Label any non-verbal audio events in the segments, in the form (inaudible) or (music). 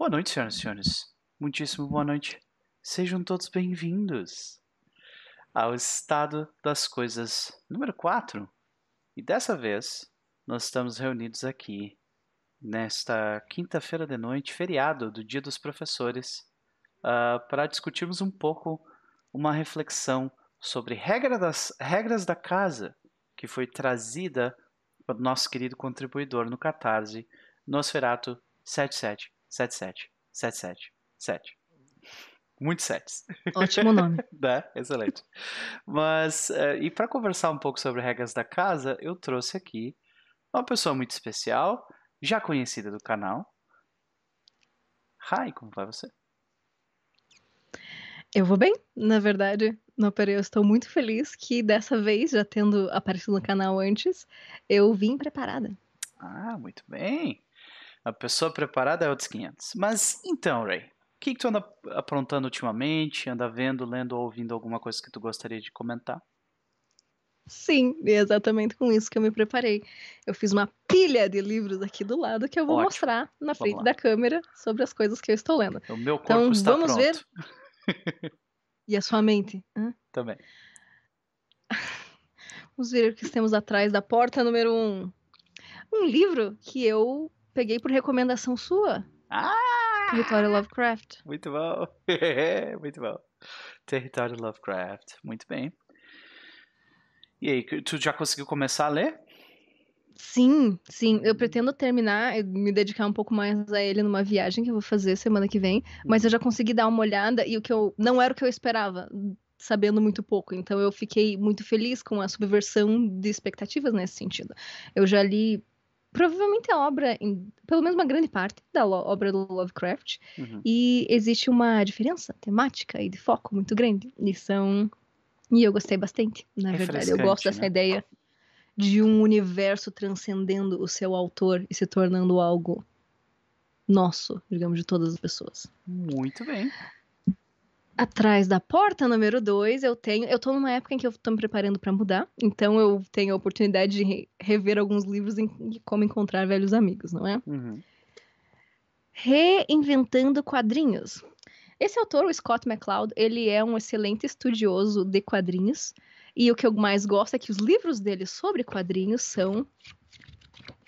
Boa noite, senhoras e senhores. Muitíssimo boa noite. Sejam todos bem-vindos ao estado das coisas número 4. E dessa vez, nós estamos reunidos aqui nesta quinta-feira de noite, feriado do Dia dos Professores, uh, para discutirmos um pouco uma reflexão sobre regra das, regras da casa que foi trazida pelo nosso querido contribuidor no Catarse, Nosferato 7777777. Muitos sets. Ótimo nome. (laughs) né? Excelente. Mas, uh, e para conversar um pouco sobre regras da casa, eu trouxe aqui uma pessoa muito especial, já conhecida do canal. Hi, como vai você? Eu vou bem, na verdade. No Pereira, eu estou muito feliz que dessa vez, já tendo aparecido no canal antes, eu vim preparada. Ah, muito bem. A pessoa preparada é outros 500. Mas então, Ray, o que, que tu anda aprontando ultimamente? Anda vendo, lendo ou ouvindo alguma coisa que tu gostaria de comentar? Sim, é exatamente com isso que eu me preparei. Eu fiz uma pilha de livros aqui do lado que eu vou Ótimo. mostrar na frente da câmera sobre as coisas que eu estou lendo. O meu corpo então, está vamos pronto. ver (laughs) e a sua mente? Hã? Também. (laughs) Vamos ver o que temos atrás da porta número um. Um livro que eu peguei por recomendação sua. Ah! Território Lovecraft. Muito bom. (laughs) Muito bom. Território Lovecraft. Muito bem. E aí, tu já conseguiu começar a ler? Sim, sim. Eu pretendo terminar, me dedicar um pouco mais a ele numa viagem que eu vou fazer semana que vem. Mas eu já consegui dar uma olhada e o que eu. Não era o que eu esperava, sabendo muito pouco. Então eu fiquei muito feliz com a subversão de expectativas nesse sentido. Eu já li provavelmente a obra, em, pelo menos uma grande parte da obra do Lovecraft, uhum. e existe uma diferença temática e de foco muito grande. E são. E eu gostei bastante, na verdade. Eu gosto dessa né? ideia de um universo transcendendo o seu autor e se tornando algo nosso, digamos, de todas as pessoas. Muito bem. Atrás da porta número 2, eu tenho. Eu tô numa época em que eu tô me preparando para mudar, então eu tenho a oportunidade de re rever alguns livros em, de como encontrar velhos amigos, não é? Uhum. Reinventando quadrinhos. Esse autor, o Scott McCloud, ele é um excelente estudioso de quadrinhos. E o que eu mais gosto é que os livros dele sobre quadrinhos são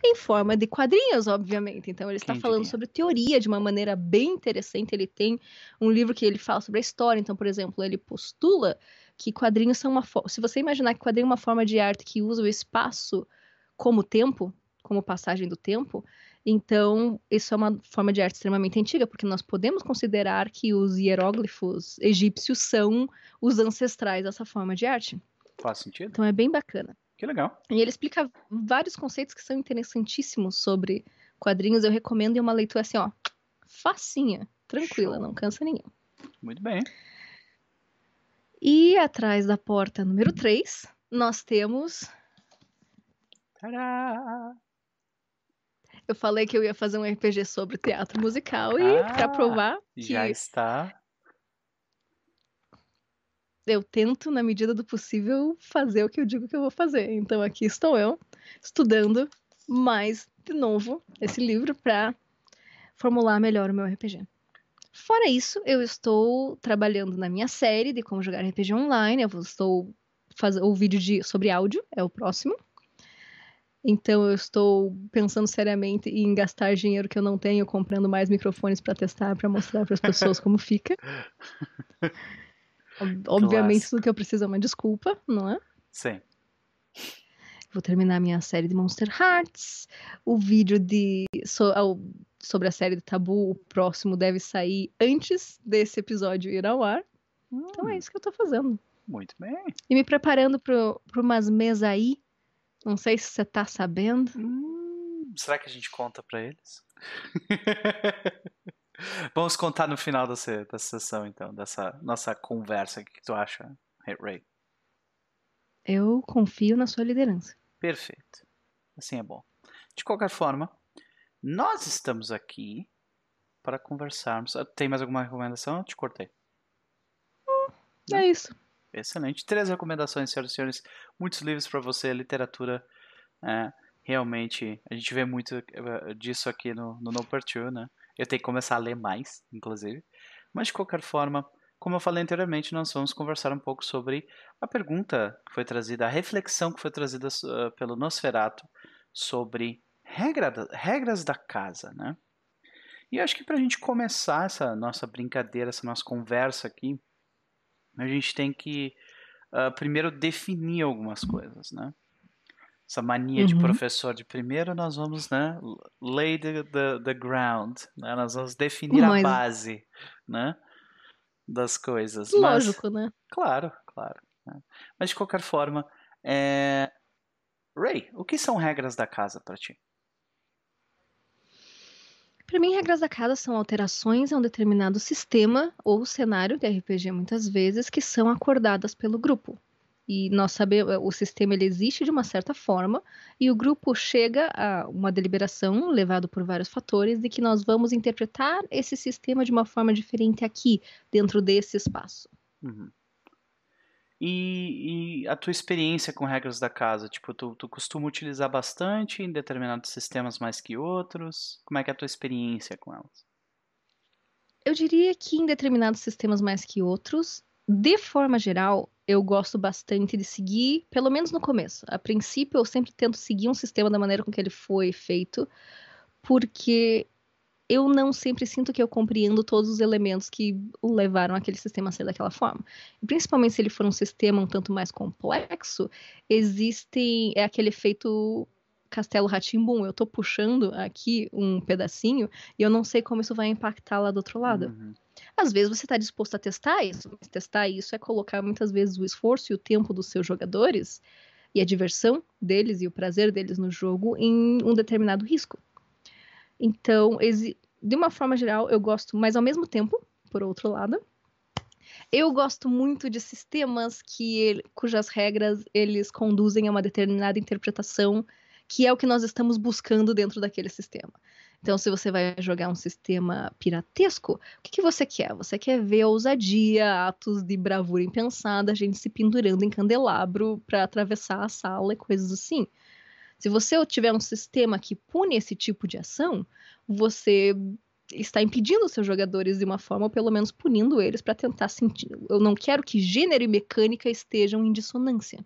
em forma de quadrinhos, obviamente. Então ele está falando sobre teoria de uma maneira bem interessante. Ele tem um livro que ele fala sobre a história. Então, por exemplo, ele postula que quadrinhos são uma forma. Se você imaginar que quadrinho é uma forma de arte que usa o espaço como tempo, como passagem do tempo, então isso é uma forma de arte extremamente antiga, porque nós podemos considerar que os hieróglifos egípcios são os ancestrais dessa forma de arte. Faz sentido. Então é bem bacana. Que legal. E ele explica vários conceitos que são interessantíssimos sobre quadrinhos. Eu recomendo uma leitura assim, ó, facinha, tranquila, Show. não cansa ninguém. Muito bem. E atrás da porta número 3, nós temos. Tadá! Eu falei que eu ia fazer um RPG sobre teatro musical e ah, para provar que já está eu tento, na medida do possível, fazer o que eu digo que eu vou fazer. Então aqui estou eu, estudando mais de novo esse livro para formular melhor o meu RPG. Fora isso, eu estou trabalhando na minha série de como jogar RPG online. Eu estou fazendo o vídeo de, sobre áudio, é o próximo. Então eu estou pensando seriamente em gastar dinheiro que eu não tenho comprando mais microfones para testar, para mostrar para as pessoas como fica. (laughs) Obviamente, Clássico. tudo que eu preciso é uma desculpa, não é? Sim. Vou terminar minha série de Monster Hearts. O vídeo de so, sobre a série de Tabu, o próximo deve sair antes desse episódio ir ao ar. Hum. Então é isso que eu tô fazendo. Muito bem. E me preparando para umas mesas aí. Não sei se você tá sabendo. Hum, será que a gente conta para eles? (laughs) (laughs) Vamos contar no final dessa, dessa sessão, então, dessa nossa conversa. O que tu acha, Ray? Eu confio na sua liderança. Perfeito. Assim é bom. De qualquer forma, nós estamos aqui para conversarmos. Ah, tem mais alguma recomendação? Eu te cortei. Hum, é isso. Excelente. Três recomendações, senhoras e senhores. Muitos livros para você, literatura. É, realmente, a gente vê muito eh, disso aqui no, no No Two, né? Eu tenho que começar a ler mais, inclusive. Mas de qualquer forma, como eu falei anteriormente, nós vamos conversar um pouco sobre a pergunta que foi trazida, a reflexão que foi trazida uh, pelo Nosferato sobre regra, regras da casa, né? E acho que para a gente começar essa nossa brincadeira, essa nossa conversa aqui, a gente tem que uh, primeiro definir algumas coisas, né? Essa mania uhum. de professor de primeiro, nós vamos, né, lay the, the, the ground, né? Nós vamos definir Mas... a base, né, das coisas. Lógico, Mas, né? Claro, claro. Né? Mas de qualquer forma, é... Ray, o que são regras da casa para ti? Para mim, regras da casa são alterações a um determinado sistema ou cenário de RPG, muitas vezes, que são acordadas pelo grupo. E nós sabemos, o sistema ele existe de uma certa forma, e o grupo chega a uma deliberação, levado por vários fatores, de que nós vamos interpretar esse sistema de uma forma diferente aqui, dentro desse espaço. Uhum. E, e, a tua experiência com regras da casa? Tipo, tu, tu costuma utilizar bastante em determinados sistemas mais que outros? Como é que é a tua experiência com elas? Eu diria que em determinados sistemas mais que outros, de forma geral, eu gosto bastante de seguir, pelo menos no começo. A princípio, eu sempre tento seguir um sistema da maneira com que ele foi feito, porque eu não sempre sinto que eu compreendo todos os elementos que levaram aquele sistema a ser daquela forma. Principalmente se ele for um sistema um tanto mais complexo, existem é aquele efeito Castelo Ratimbum. Eu tô puxando aqui um pedacinho e eu não sei como isso vai impactar lá do outro lado. Uhum. Às vezes você está disposto a testar isso, mas testar isso é colocar muitas vezes o esforço e o tempo dos seus jogadores e a diversão deles e o prazer deles no jogo em um determinado risco. Então, de uma forma geral, eu gosto, mas ao mesmo tempo, por outro lado, eu gosto muito de sistemas que cujas regras eles conduzem a uma determinada interpretação, que é o que nós estamos buscando dentro daquele sistema. Então, se você vai jogar um sistema piratesco, o que, que você quer? Você quer ver ousadia, atos de bravura impensada, gente se pendurando em candelabro para atravessar a sala e coisas assim. Se você tiver um sistema que pune esse tipo de ação, você está impedindo seus jogadores de uma forma, ou pelo menos punindo eles para tentar sentir. Eu não quero que gênero e mecânica estejam em dissonância.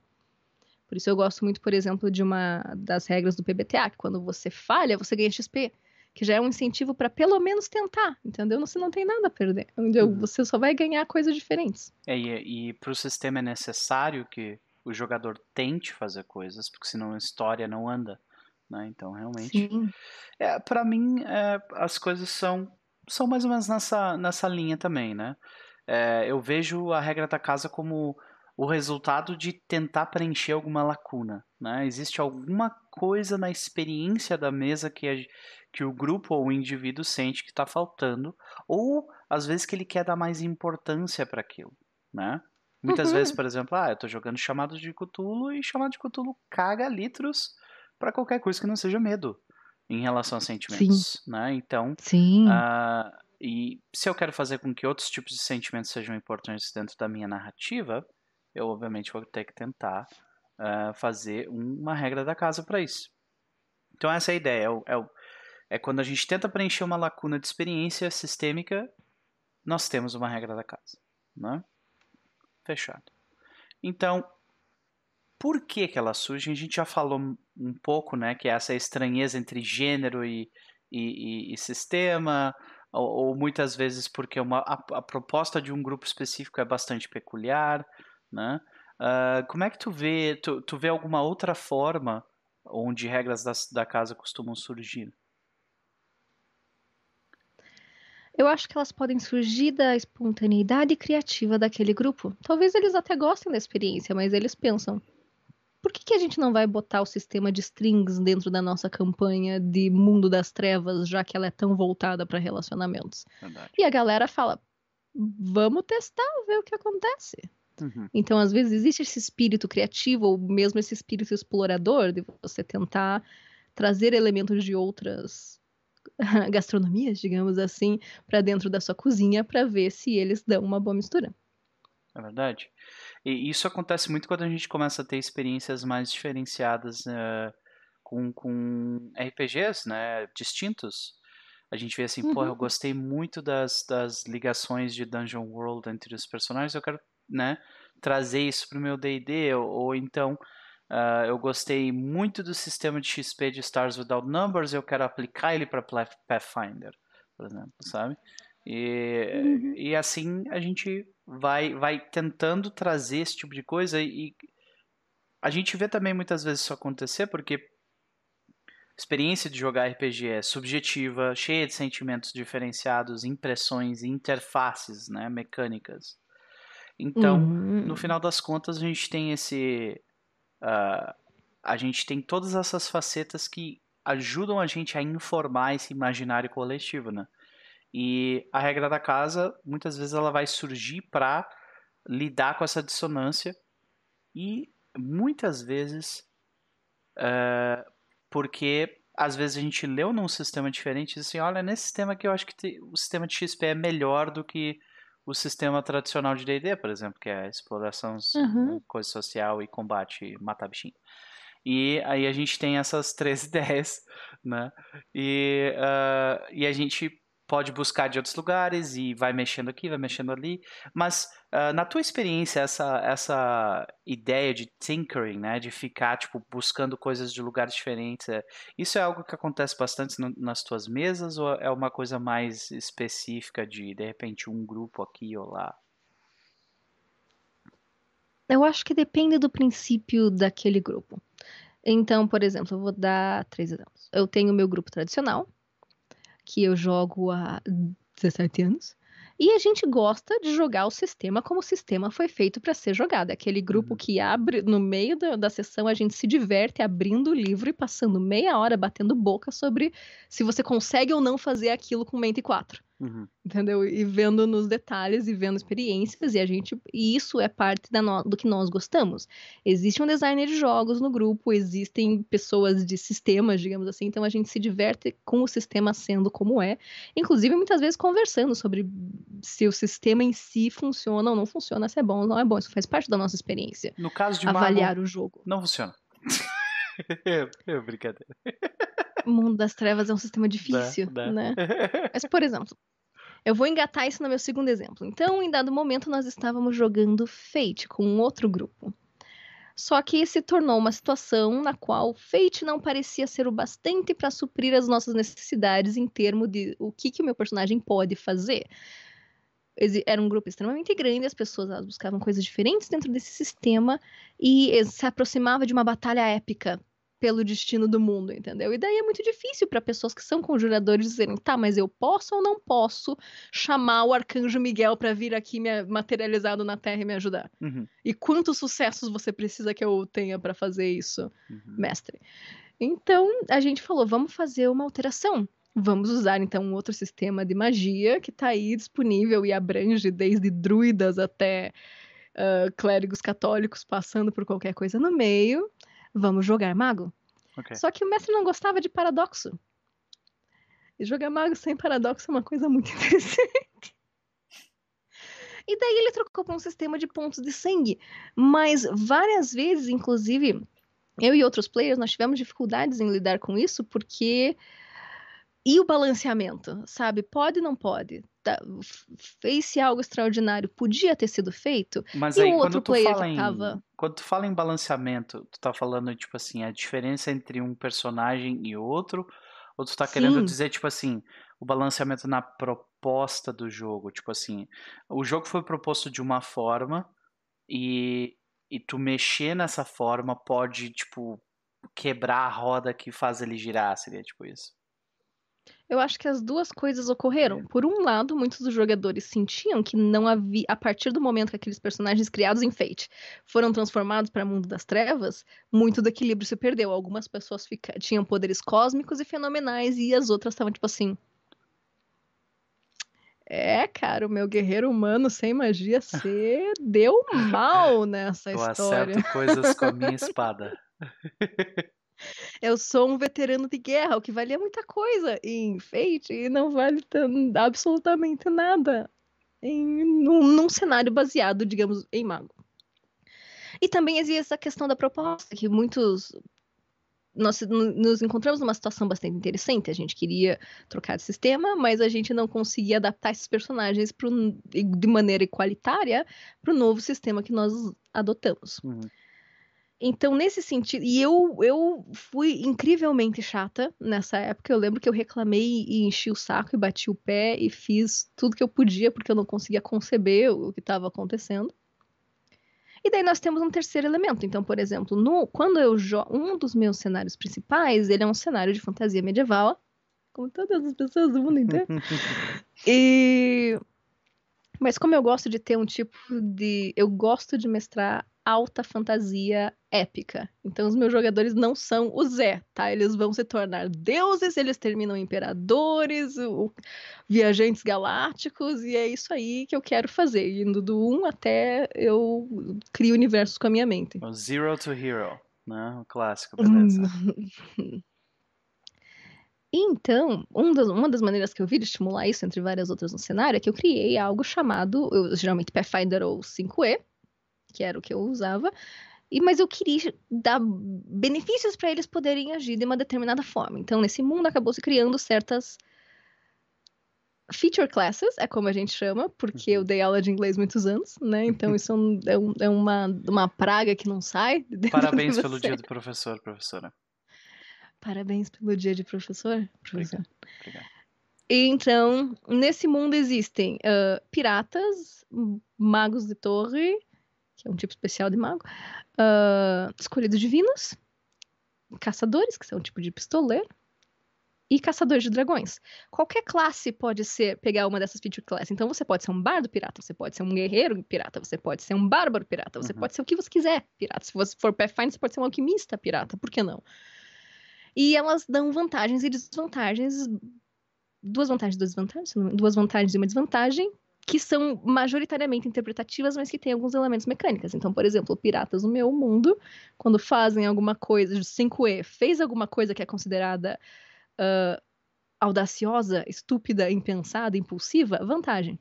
Por isso eu gosto muito, por exemplo, de uma das regras do PBTA, que quando você falha, você ganha XP, que já é um incentivo para pelo menos tentar, entendeu? Você não tem nada a perder. Uhum. Você só vai ganhar coisas diferentes. É, e, e para o sistema é necessário que o jogador tente fazer coisas, porque senão a história não anda. Né? Então, realmente. É, para mim, é, as coisas são, são mais ou menos nessa, nessa linha também. Né? É, eu vejo a regra da casa como o resultado de tentar preencher alguma lacuna. Né? Existe alguma coisa na experiência da mesa que, a, que o grupo ou o indivíduo sente que está faltando, ou às vezes que ele quer dar mais importância para aquilo. Né? Muitas uhum. vezes, por exemplo, ah, eu tô jogando chamados de Cthulhu e chamado de Cthulhu caga litros para qualquer coisa que não seja medo em relação a sentimentos, Sim. né? Então, Sim. Uh, e se eu quero fazer com que outros tipos de sentimentos sejam importantes dentro da minha narrativa, eu obviamente vou ter que tentar uh, fazer uma regra da casa para isso. Então essa é a ideia, é, o, é, o, é quando a gente tenta preencher uma lacuna de experiência sistêmica, nós temos uma regra da casa, né? Fechado. Então, por que, que ela surge? A gente já falou um pouco, né? Que é essa estranheza entre gênero e, e, e sistema, ou, ou, muitas vezes porque uma, a, a, proposta de um grupo específico é bastante peculiar, né? Uh, como é que tu vê, tu, tu vê alguma outra forma onde regras da, da casa costumam surgir? Eu acho que elas podem surgir da espontaneidade criativa daquele grupo. Talvez eles até gostem da experiência, mas eles pensam: por que, que a gente não vai botar o sistema de strings dentro da nossa campanha de Mundo das Trevas, já que ela é tão voltada para relacionamentos? Verdade. E a galera fala: vamos testar, ver o que acontece. Uhum. Então, às vezes, existe esse espírito criativo, ou mesmo esse espírito explorador, de você tentar trazer elementos de outras (laughs) gastronomias, digamos assim, para dentro da sua cozinha para ver se eles dão uma boa mistura. É verdade. E isso acontece muito quando a gente começa a ter experiências mais diferenciadas uh, com, com RPGs, né, distintos. A gente vê assim, uhum. pô, eu gostei muito das, das ligações de Dungeon World entre os personagens, eu quero, né, trazer isso pro meu D&D, ou, ou, então uh, eu gostei muito do sistema de XP de Stars Without Numbers, eu quero aplicar ele para Pathfinder, por exemplo, sabe? E, uhum. e assim a gente vai, vai tentando trazer esse tipo de coisa e a gente vê também muitas vezes isso acontecer porque a experiência de jogar RPG é subjetiva, cheia de sentimentos diferenciados, impressões interfaces né, mecânicas. Então, uhum. no final das contas, a gente tem esse. Uh, a gente tem todas essas facetas que ajudam a gente a informar esse imaginário coletivo, né? E a regra da casa, muitas vezes, ela vai surgir para lidar com essa dissonância e muitas vezes uh, porque às vezes a gente leu num sistema diferente e diz assim, olha, nesse sistema aqui eu acho que o sistema de XP é melhor do que o sistema tradicional de D&D, por exemplo, que é exploração, uhum. coisa social e combate, matar bichinho. E aí a gente tem essas três (laughs) ideias, né? E, uh, e a gente pode buscar de outros lugares e vai mexendo aqui, vai mexendo ali. Mas uh, na tua experiência, essa, essa ideia de tinkering, né, de ficar tipo buscando coisas de lugares diferentes, é, isso é algo que acontece bastante no, nas tuas mesas ou é uma coisa mais específica de de repente um grupo aqui ou lá? Eu acho que depende do princípio daquele grupo. Então, por exemplo, eu vou dar três exemplos. Eu tenho o meu grupo tradicional, que eu jogo há 17 anos. E a gente gosta de jogar o sistema como o sistema foi feito para ser jogado. Aquele grupo uhum. que abre, no meio da, da sessão, a gente se diverte abrindo o livro e passando meia hora batendo boca sobre se você consegue ou não fazer aquilo com mente 4. Uhum. Entendeu? E vendo nos detalhes e vendo experiências, e a gente. E isso é parte no, do que nós gostamos. Existe um designer de jogos no grupo, existem pessoas de sistemas, digamos assim, então a gente se diverte com o sistema sendo como é. Inclusive, muitas vezes conversando sobre se o sistema em si funciona ou não funciona, se é bom ou não é bom. Isso faz parte da nossa experiência. No caso de avaliar Mago, o jogo. Não funciona. (laughs) é, é brincadeira. Mundo das Trevas é um sistema difícil, dá, dá. né? (laughs) Mas, por exemplo, eu vou engatar isso no meu segundo exemplo. Então, em dado momento, nós estávamos jogando Fate com um outro grupo. Só que se tornou uma situação na qual Fate não parecia ser o bastante para suprir as nossas necessidades em termos de o que, que o meu personagem pode fazer. Era um grupo extremamente grande, as pessoas buscavam coisas diferentes dentro desse sistema e se aproximava de uma batalha épica pelo destino do mundo, entendeu? E daí é muito difícil para pessoas que são conjuradores dizerem, tá, mas eu posso ou não posso chamar o arcanjo Miguel para vir aqui me materializado na Terra e me ajudar? Uhum. E quantos sucessos você precisa que eu tenha para fazer isso, uhum. mestre? Então a gente falou, vamos fazer uma alteração. Vamos usar então um outro sistema de magia que está aí disponível e abrange desde druidas até uh, clérigos católicos, passando por qualquer coisa no meio Vamos jogar mago? Okay. Só que o mestre não gostava de paradoxo. E jogar mago sem paradoxo é uma coisa muito (laughs) interessante. E daí ele trocou para um sistema de pontos de sangue. Mas várias vezes, inclusive, eu e outros players, nós tivemos dificuldades em lidar com isso, porque. E o balanceamento, sabe? Pode ou não pode? Tá, fez-se algo extraordinário, podia ter sido feito. Mas e aí, o outro player que tava... Quando tu fala em balanceamento, tu tá falando, tipo assim, a diferença entre um personagem e outro? Ou tu tá Sim. querendo dizer, tipo assim, o balanceamento na proposta do jogo? Tipo assim, o jogo foi proposto de uma forma e, e tu mexer nessa forma pode, tipo, quebrar a roda que faz ele girar, seria tipo isso? Eu acho que as duas coisas ocorreram. Por um lado, muitos dos jogadores sentiam que não havia, a partir do momento que aqueles personagens criados em Fate foram transformados para o mundo das trevas, muito do equilíbrio se perdeu. Algumas pessoas fica, tinham poderes cósmicos e fenomenais e as outras estavam tipo assim. É, cara, o meu guerreiro humano sem magia (laughs) se deu mal nessa Eu história. Eu acerto coisas com a minha (laughs) espada. Eu sou um veterano de guerra, o que valia muita coisa em Fate e não vale absolutamente nada em, num, num cenário baseado, digamos, em mago. E também existe essa questão da proposta, que muitos nós nos encontramos numa situação bastante interessante. A gente queria trocar de sistema, mas a gente não conseguia adaptar esses personagens pro, de maneira igualitária para o novo sistema que nós adotamos. Uhum. Então, nesse sentido, e eu, eu fui incrivelmente chata nessa época. Eu lembro que eu reclamei e enchi o saco e bati o pé e fiz tudo que eu podia porque eu não conseguia conceber o que estava acontecendo. E daí nós temos um terceiro elemento. Então, por exemplo, no, quando eu jogo. Um dos meus cenários principais, ele é um cenário de fantasia medieval, como todas as pessoas do mundo inteiro. (laughs) e. Mas como eu gosto de ter um tipo de. Eu gosto de mestrar alta fantasia épica. Então os meus jogadores não são o Zé, tá? Eles vão se tornar deuses, eles terminam imperadores, o, viajantes galácticos, e é isso aí que eu quero fazer, indo do 1 até eu crio universos com a minha mente. O Zero to Hero, né? O clássico, beleza. (laughs) Então, um das, uma das maneiras que eu vi de estimular isso, entre várias outras no cenário, é que eu criei algo chamado, eu, geralmente Pathfinder ou 5E, que era o que eu usava, e, mas eu queria dar benefícios para eles poderem agir de uma determinada forma. Então, nesse mundo, acabou se criando certas feature classes, é como a gente chama, porque eu uhum. dei aula de inglês muitos anos, né? Então, isso é, um, é uma, uma praga que não sai. Parabéns pelo dia do professor, professora. Parabéns pelo dia de professor, professor. Obrigado. Obrigado. Então, nesse mundo existem uh, piratas, magos de torre, que é um tipo especial de mago, uh, escolhidos divinos, caçadores, que são um tipo de pistoleiro, e caçadores de dragões. Qualquer classe pode ser pegar uma dessas feature classes. Então você pode ser um bardo pirata, você pode ser um guerreiro pirata, você pode ser um bárbaro pirata, você uhum. pode ser o que você quiser pirata. Se você for Pathfinder, você pode ser um alquimista pirata, por que não? E elas dão vantagens e desvantagens, duas vantagens e duas desvantagens, duas vantagens e uma desvantagem que são majoritariamente interpretativas, mas que têm alguns elementos mecânicos. Então, por exemplo, piratas no meu mundo, quando fazem alguma coisa de 5E, fez alguma coisa que é considerada uh, audaciosa, estúpida, impensada, impulsiva, vantagem.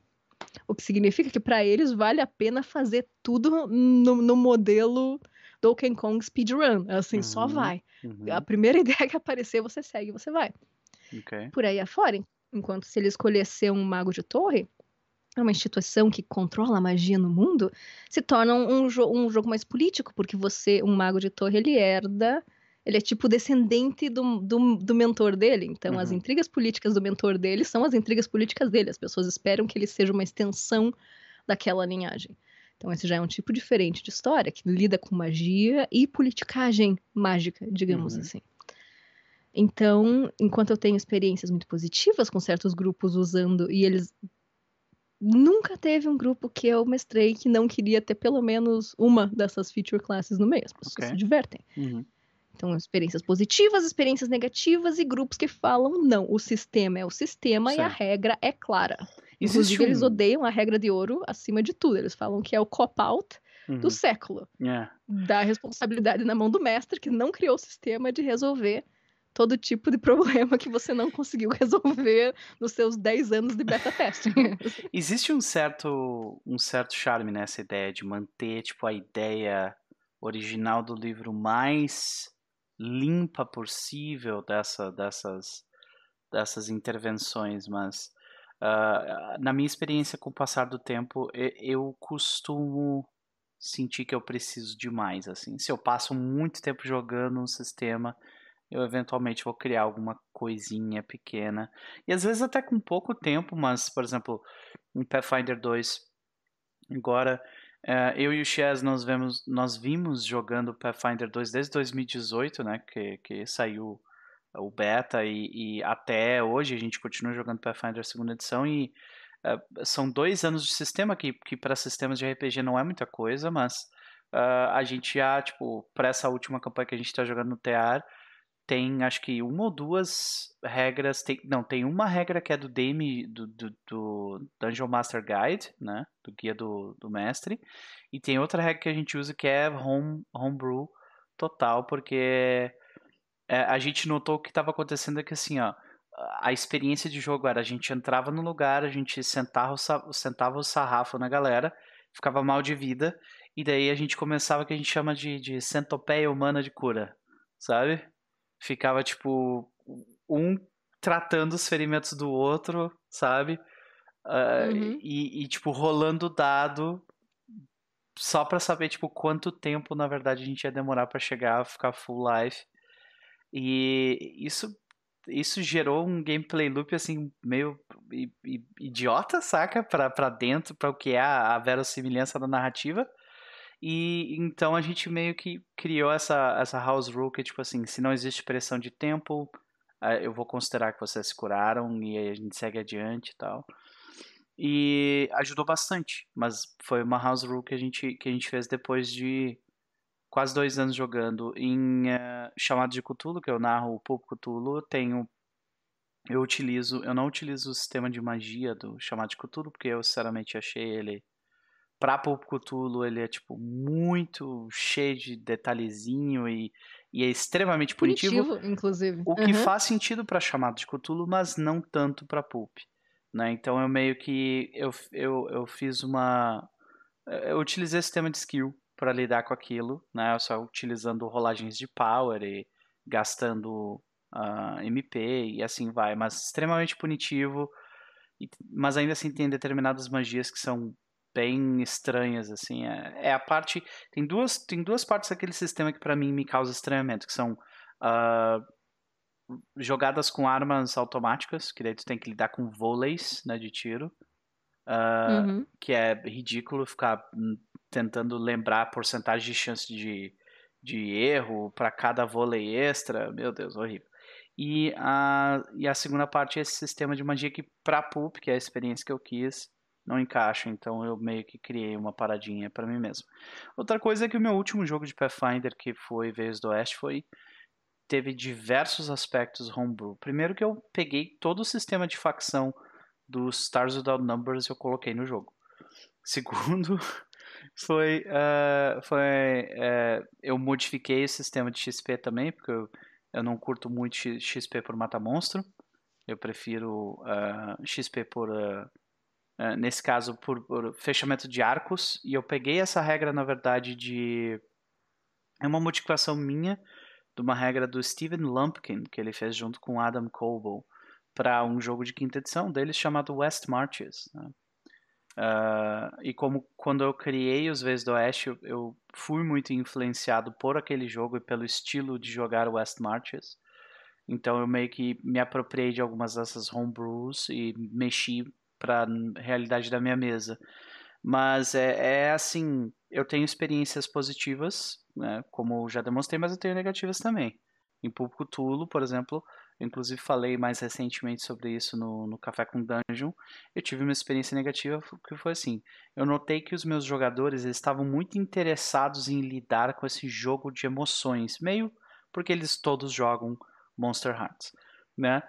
O que significa que para eles vale a pena fazer tudo no, no modelo Donkey Kong Speedrun. Assim, uhum, só vai. Uhum. A primeira (laughs) ideia que aparecer, você segue, você vai. Okay. Por aí afora, enquanto se ele escolher ser um mago de torre, é uma instituição que controla a magia no mundo, se torna um, jo um jogo mais político, porque você, um mago de torre, ele herda, ele é tipo descendente do, do, do mentor dele. Então, uhum. as intrigas políticas do mentor dele são as intrigas políticas dele. As pessoas esperam que ele seja uma extensão daquela linhagem. Então, esse já é um tipo diferente de história, que lida com magia e politicagem mágica, digamos uhum. assim. Então, enquanto eu tenho experiências muito positivas com certos grupos usando, e eles nunca teve um grupo que eu mestrei que não queria ter pelo menos uma dessas feature classes no meio. As pessoas okay. se divertem. Uhum. Então, experiências positivas, experiências negativas e grupos que falam não. O sistema é o sistema e a regra é clara. Existe Inclusive, um... eles odeiam a regra de ouro acima de tudo. Eles falam que é o cop-out uhum. do século. Yeah. Dá a responsabilidade na mão do mestre que não criou o sistema de resolver todo tipo de (laughs) problema que você não conseguiu resolver nos seus 10 anos de beta testing. (laughs) Existe um certo, um certo charme nessa ideia de manter tipo, a ideia original do livro mais limpa possível dessa, dessas, dessas intervenções, mas uh, na minha experiência com o passar do tempo, eu, costumo sentir que eu preciso de mais, assim. Se eu passo muito tempo jogando um sistema, eu eventualmente vou criar alguma coisinha pequena. E às vezes até com pouco tempo, mas, por exemplo, em Pathfinder 2, agora uh, eu e o Chaz nós, vemos, nós vimos jogando Pathfinder 2 desde 2018, né, que, que saiu o beta e, e até hoje a gente continua jogando Pathfinder segunda edição e uh, são dois anos de sistema que, que para sistemas de RPG não é muita coisa, mas uh, a gente já, tipo, para essa última campanha que a gente está jogando no TR, tem acho que uma ou duas regras. Tem, não, tem uma regra que é do DM, do, do, do, Dungeon Master Guide, né? Do guia do, do mestre. E tem outra regra que a gente usa que é home, homebrew total, porque é, a gente notou que estava acontecendo é que assim, ó. A experiência de jogo era a gente entrava no lugar, a gente sentava o, sentava o sarrafo na galera, ficava mal de vida, e daí a gente começava o que a gente chama de, de centopeia humana de cura, sabe? Ficava tipo um tratando os ferimentos do outro, sabe? Uh, uhum. e, e, tipo, rolando dado só pra saber, tipo, quanto tempo, na verdade, a gente ia demorar para chegar a ficar full life. E isso, isso gerou um gameplay loop, assim, meio idiota, saca? Pra, pra dentro, pra o que é a, a verossimilhança da narrativa. E então a gente meio que criou essa, essa house rule que, tipo assim, se não existe pressão de tempo, eu vou considerar que vocês se curaram e a gente segue adiante e tal. E ajudou bastante, mas foi uma house rule que a gente, que a gente fez depois de quase dois anos jogando em uh, Chamado de Cthulhu, que eu narro o Pulp Cthulhu, tenho eu utilizo, eu não utilizo o sistema de magia do Chamado de Cthulhu, porque eu sinceramente achei ele pra Pulp Cthulhu, ele é tipo muito cheio de detalhezinho e, e é extremamente punitivo, punitivo inclusive. O que uhum. faz sentido para Chamado de Cthulhu, mas não tanto para Pulp. Né? Então eu meio que eu, eu, eu fiz uma eu utilizei esse sistema de skill para lidar com aquilo, né? Só utilizando rolagens de power e gastando uh, ah, MP e assim vai, mas extremamente punitivo. Mas ainda assim tem determinadas magias que são bem estranhas assim. É, é a parte tem duas tem duas partes daquele sistema que para mim me causa estranhamento, que são uh, jogadas com armas automáticas, que daí tu tem que lidar com vôleis né, de tiro. Uh, uhum. Que é ridículo ficar tentando lembrar a porcentagem de chance de, de erro para cada vôlei extra. Meu Deus, horrível. E a, e a segunda parte é esse sistema de magia que, pra Pulp, que é a experiência que eu quis, não encaixa. Então eu meio que criei uma paradinha para mim mesmo. Outra coisa é que o meu último jogo de Pathfinder, que foi Veios do Oeste, foi teve diversos aspectos homebrew. Primeiro que eu peguei todo o sistema de facção dos Stars Without Numbers e eu coloquei no jogo. (laughs) Segundo, foi, uh, foi uh, eu modifiquei o sistema de XP também, porque eu, eu não curto muito XP por matar monstro. Eu prefiro uh, eh, XP por, nesse caso, por, por fechamento de arcos. E eu peguei essa regra, na verdade, de... É uma modificação minha, de uma regra do Steven Lumpkin, que ele fez junto com Adam Coble, para um jogo de quinta edição deles chamado West Marches. Né? Uh, e como quando eu criei os Vezes do Oeste, eu, eu, fui muito influenciado por aquele jogo e pelo estilo de jogar West Marches. Então eu meio que me apropriei de algumas dessas homebrews e mexi para realidade da minha mesa. Mas é, é assim, eu tenho experiências positivas né? Como já demonstrei, mas eu tenho negativas também. Em Público Tulo, por exemplo, eu inclusive falei mais recentemente sobre isso no, no Café com Dungeon. Eu tive uma experiência negativa que foi assim: eu notei que os meus jogadores eles estavam muito interessados em lidar com esse jogo de emoções, meio porque eles todos jogam Monster Hearts, né?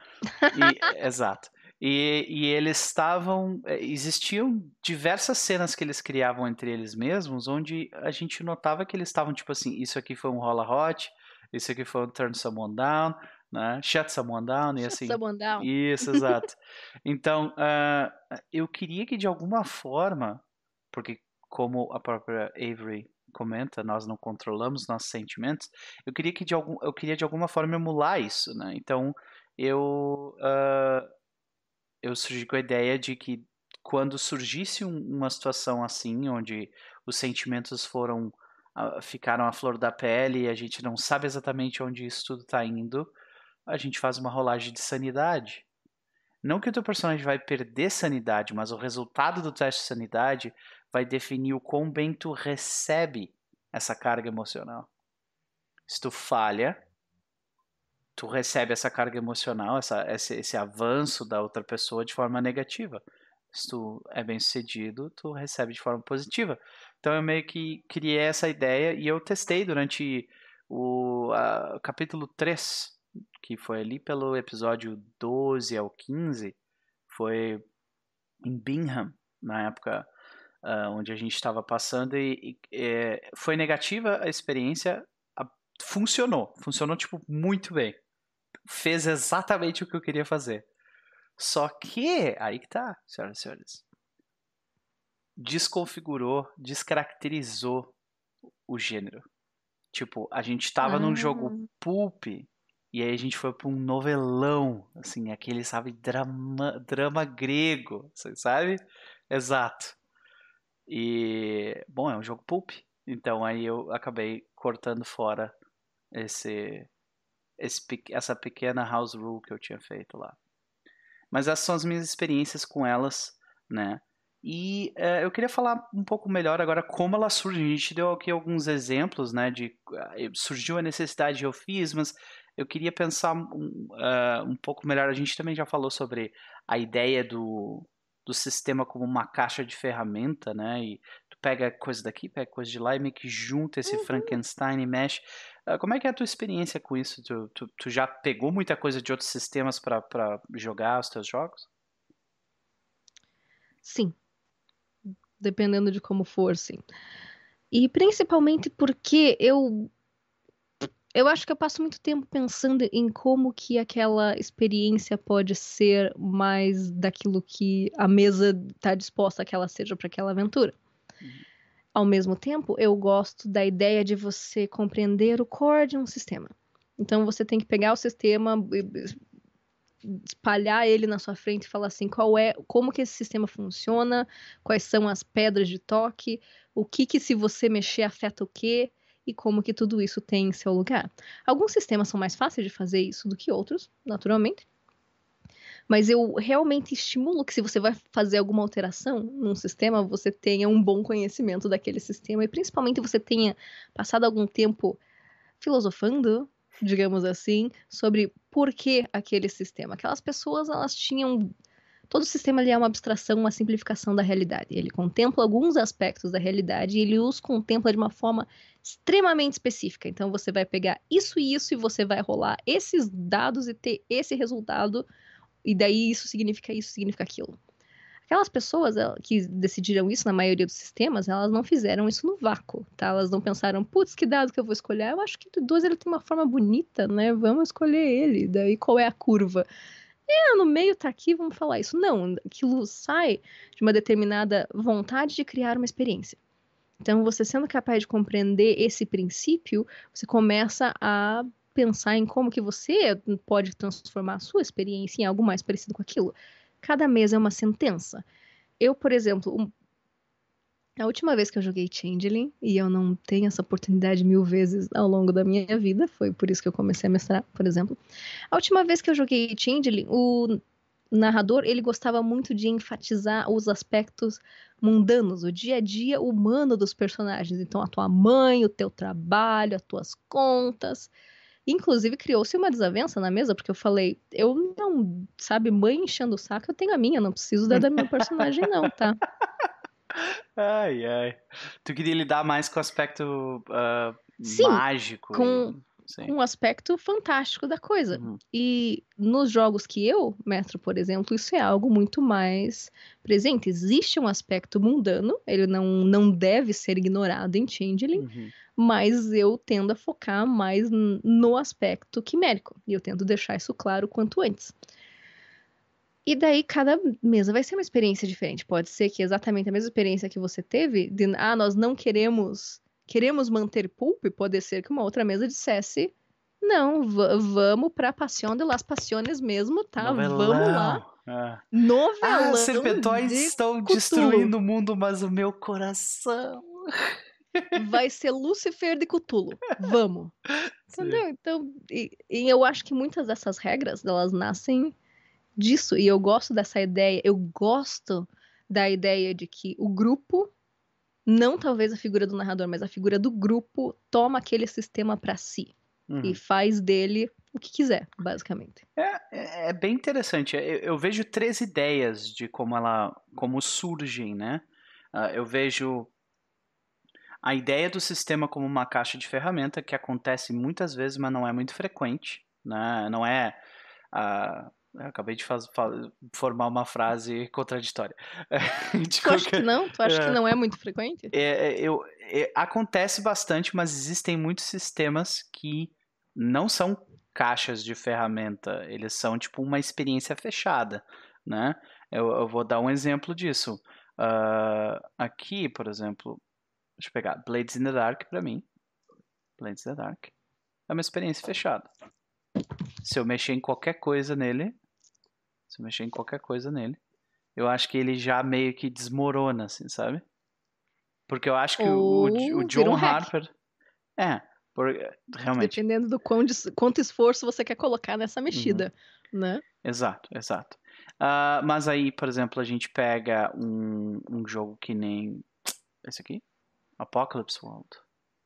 E, (laughs) exato. E, e eles estavam. É, existiam diversas cenas que eles criavam entre eles mesmos, onde a gente notava que eles estavam tipo assim: isso aqui foi um rola hot, isso aqui foi um turn someone down, né? Shut someone down e Shut assim. Someone down. Isso, exato. então, uh, eu queria que de alguma forma, porque como a própria Avery comenta, nós não controlamos nossos sentimentos. Eu queria que de algum, eu queria de alguma forma emular isso, né? Então eu uh, eu surgi com a ideia de que quando surgisse um, uma situação assim, onde os sentimentos foram ficaram à flor da pele e a gente não sabe exatamente onde isso tudo está indo, a gente faz uma rolagem de sanidade. Não que o teu personagem vai perder sanidade, mas o resultado do teste de sanidade vai definir o quão bem tu recebe essa carga emocional. Se tu falha, tu recebe essa carga emocional, essa, esse, esse avanço da outra pessoa de forma negativa. Se tu é bem sucedido, tu recebe de forma positiva. Então eu meio que criei essa ideia e eu testei durante o a, capítulo 3, que foi ali pelo episódio 12 ao 15, foi em Bingham, na época uh, onde a gente estava passando, e, e é, foi negativa a experiência, funcionou, funcionou tipo muito bem fez exatamente o que eu queria fazer. Só que, aí que tá, senhoras e senhores. Desconfigurou, descaracterizou o gênero. Tipo, a gente tava ah. num jogo pulp E aí a gente foi para um novelão, assim, aquele, sabe, drama, drama grego, sabe? Exato. E, bom, é um jogo pulp, então aí eu acabei cortando fora esse, esse essa pequena house rule que eu tinha feito lá. Mas essas são as minhas experiências com elas, né? E uh, eu queria falar um pouco melhor agora como ela surge. A gente deu aqui alguns exemplos, né? De uh, surgiu a necessidade eu fiz, mas eu queria pensar um, uh, um pouco melhor. A gente também já falou sobre a ideia do, do sistema como uma caixa de ferramenta, né? E tu pega coisa daqui, pega coisa de lá e meio que junta esse uhum. Frankenstein e mexe. Uh, como é que é a tua experiência com isso? Tu, tu, tu já pegou muita coisa de outros sistemas para jogar os teus jogos? Sim. Dependendo de como for, sim. E principalmente porque eu eu acho que eu passo muito tempo pensando em como que aquela experiência pode ser mais daquilo que a mesa está disposta a que ela seja para aquela aventura. Uhum. Ao mesmo tempo, eu gosto da ideia de você compreender o core de um sistema. Então você tem que pegar o sistema, espalhar ele na sua frente e falar assim, qual é, como que esse sistema funciona, quais são as pedras de toque, o que que se você mexer afeta o quê, e como que tudo isso tem seu lugar. Alguns sistemas são mais fáceis de fazer isso do que outros, naturalmente. Mas eu realmente estimulo que se você vai fazer alguma alteração num sistema, você tenha um bom conhecimento daquele sistema e principalmente você tenha passado algum tempo filosofando, digamos assim, sobre por que aquele sistema. Aquelas pessoas, elas tinham Todo sistema é uma abstração, uma simplificação da realidade. Ele contempla alguns aspectos da realidade e ele os contempla de uma forma extremamente específica. Então você vai pegar isso e isso e você vai rolar esses dados e ter esse resultado, e daí isso significa isso, significa aquilo. Aquelas pessoas que decidiram isso na maioria dos sistemas, elas não fizeram isso no vácuo, tá? Elas não pensaram, putz, que dado que eu vou escolher? Eu acho que o 12 ele tem uma forma bonita, né? Vamos escolher ele. Daí qual é a curva? É, no meio tá aqui, vamos falar isso. Não, aquilo sai de uma determinada vontade de criar uma experiência. Então, você sendo capaz de compreender esse princípio, você começa a pensar em como que você pode transformar a sua experiência em algo mais parecido com aquilo. Cada mesa é uma sentença. Eu, por exemplo, um, a última vez que eu joguei Changeling, e eu não tenho essa oportunidade mil vezes ao longo da minha vida, foi por isso que eu comecei a mestrar, por exemplo. A última vez que eu joguei Changeling, o narrador, ele gostava muito de enfatizar os aspectos mundanos, o dia a dia humano dos personagens. Então, a tua mãe, o teu trabalho, as tuas contas. Inclusive, criou-se uma desavença na mesa, porque eu falei, eu não, sabe, mãe enchendo o saco, eu tenho a minha, não preciso da, da minha (laughs) personagem não, tá? Ai, ai. Tu queria lidar mais com o aspecto uh, Sim, mágico. Com, com um aspecto fantástico da coisa. Uhum. E nos jogos que eu mestro, por exemplo, isso é algo muito mais presente. Existe um aspecto mundano, ele não, não deve ser ignorado em Changeling, uhum. mas eu tendo a focar mais no aspecto quimérico. E eu tento deixar isso claro quanto antes. E daí cada mesa vai ser uma experiência diferente. Pode ser que exatamente a mesma experiência que você teve, de ah, nós não queremos queremos manter pulp, pode ser que uma outra mesa dissesse não, vamos pra Passion de las Passiones mesmo, tá? Novelão. Vamos lá. É. Novelão. Ah, os serpentões de estão Cthulhu. destruindo o mundo, mas o meu coração. Vai ser Lucifer de Cthulhu. Vamos. (laughs) Entendeu? Então, e, e eu acho que muitas dessas regras, elas nascem disso. E eu gosto dessa ideia. Eu gosto da ideia de que o grupo, não talvez a figura do narrador, mas a figura do grupo, toma aquele sistema para si uhum. e faz dele o que quiser, basicamente. É, é, é bem interessante. Eu, eu, vejo três ideias de como ela, como surgem, né? Uh, eu vejo a ideia do sistema como uma caixa de ferramenta que acontece muitas vezes, mas não é muito frequente, né? Não é uh, eu acabei de faz, formar uma frase contraditória. (laughs) tu qualquer... acha que não? Tu acha é, que não é muito frequente? É, é, eu, é, acontece bastante, mas existem muitos sistemas que não são caixas de ferramenta, eles são tipo uma experiência fechada, né? Eu, eu vou dar um exemplo disso. Uh, aqui, por exemplo, deixa eu pegar Blades in the Dark para mim. Blades in the Dark é uma experiência fechada. Se eu mexer em qualquer coisa nele, se eu mexer em qualquer coisa nele, eu acho que ele já meio que desmorona, assim, sabe? Porque eu acho que o, o, John um Harper. É, por, realmente. Dependendo do quão, quanto esforço você quer colocar nessa mexida, uhum. né? Exato, exato. Uh, mas aí, por exemplo, a gente pega um, um jogo que nem esse aqui, Apocalypse World.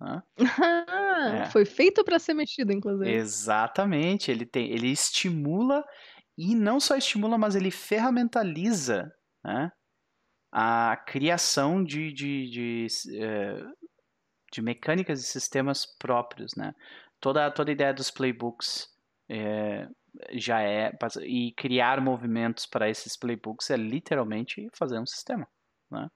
Né? é. Foi feito para ser mexido, inclusive. Exatamente. Ele tem, ele estimula e não só estimula, mas ele ferramentaliza né, a criação de, de, de, eh, de, mecânicas e sistemas próprios. Né? Toda, toda a ideia dos playbooks é, já é. E criar movimentos para esses playbooks é literalmente fazer um sistema. Né?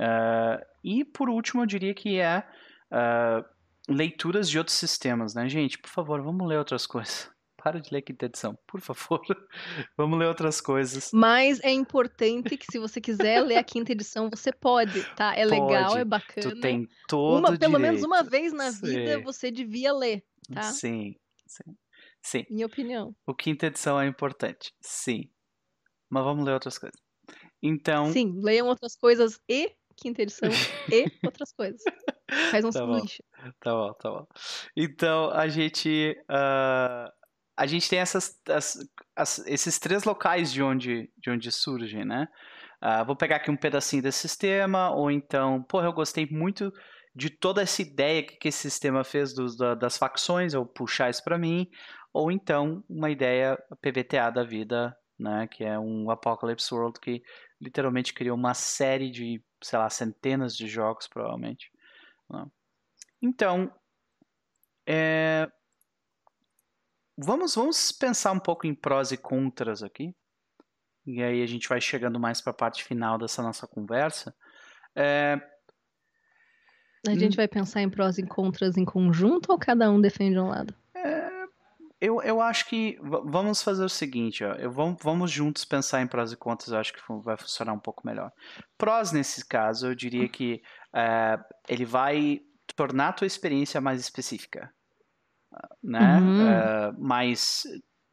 Uh, e por último, eu diria que é uh, leituras de outros sistemas, né, gente? Por favor, vamos ler outras coisas. (laughs) Para de ler quinta edição, por favor. (laughs) Vamos ler outras coisas. Mas é importante que se você quiser ler a quinta edição, você pode, tá? É pode. legal, é bacana. Tu tem todo uma, Pelo direito. menos uma vez na sim. vida você devia ler, tá? Sim, sim. Sim. Minha opinião. O quinta edição é importante, sim. Mas vamos ler outras coisas. Então. Sim, leiam outras coisas e quinta edição (laughs) e outras coisas. Faz um tá sanduíche. Bom. Tá bom, tá bom. Então a gente. Uh, a gente tem essas, as, as, esses três locais de onde, de onde surgem, né? Uh, vou pegar aqui um pedacinho desse sistema, ou então, porra, eu gostei muito de toda essa ideia que, que esse sistema fez dos, da, das facções, eu puxar isso para mim, ou então uma ideia PVTA da vida, né, que é um Apocalypse World que literalmente criou uma série de, sei lá, centenas de jogos, provavelmente. Então, é... vamos, vamos pensar um pouco em prós e contras aqui. E aí a gente vai chegando mais para a parte final dessa nossa conversa. É... A gente vai pensar em prós e contras em conjunto ou cada um defende um lado? eu, eu acho que vamos fazer o seguinte, ó, eu, vamos, vamos juntos pensar em prós e contras, eu acho que vai funcionar um pouco melhor. Prós, nesse caso, eu diria que é, ele vai tornar a tua experiência mais específica, né? Uhum. É, mas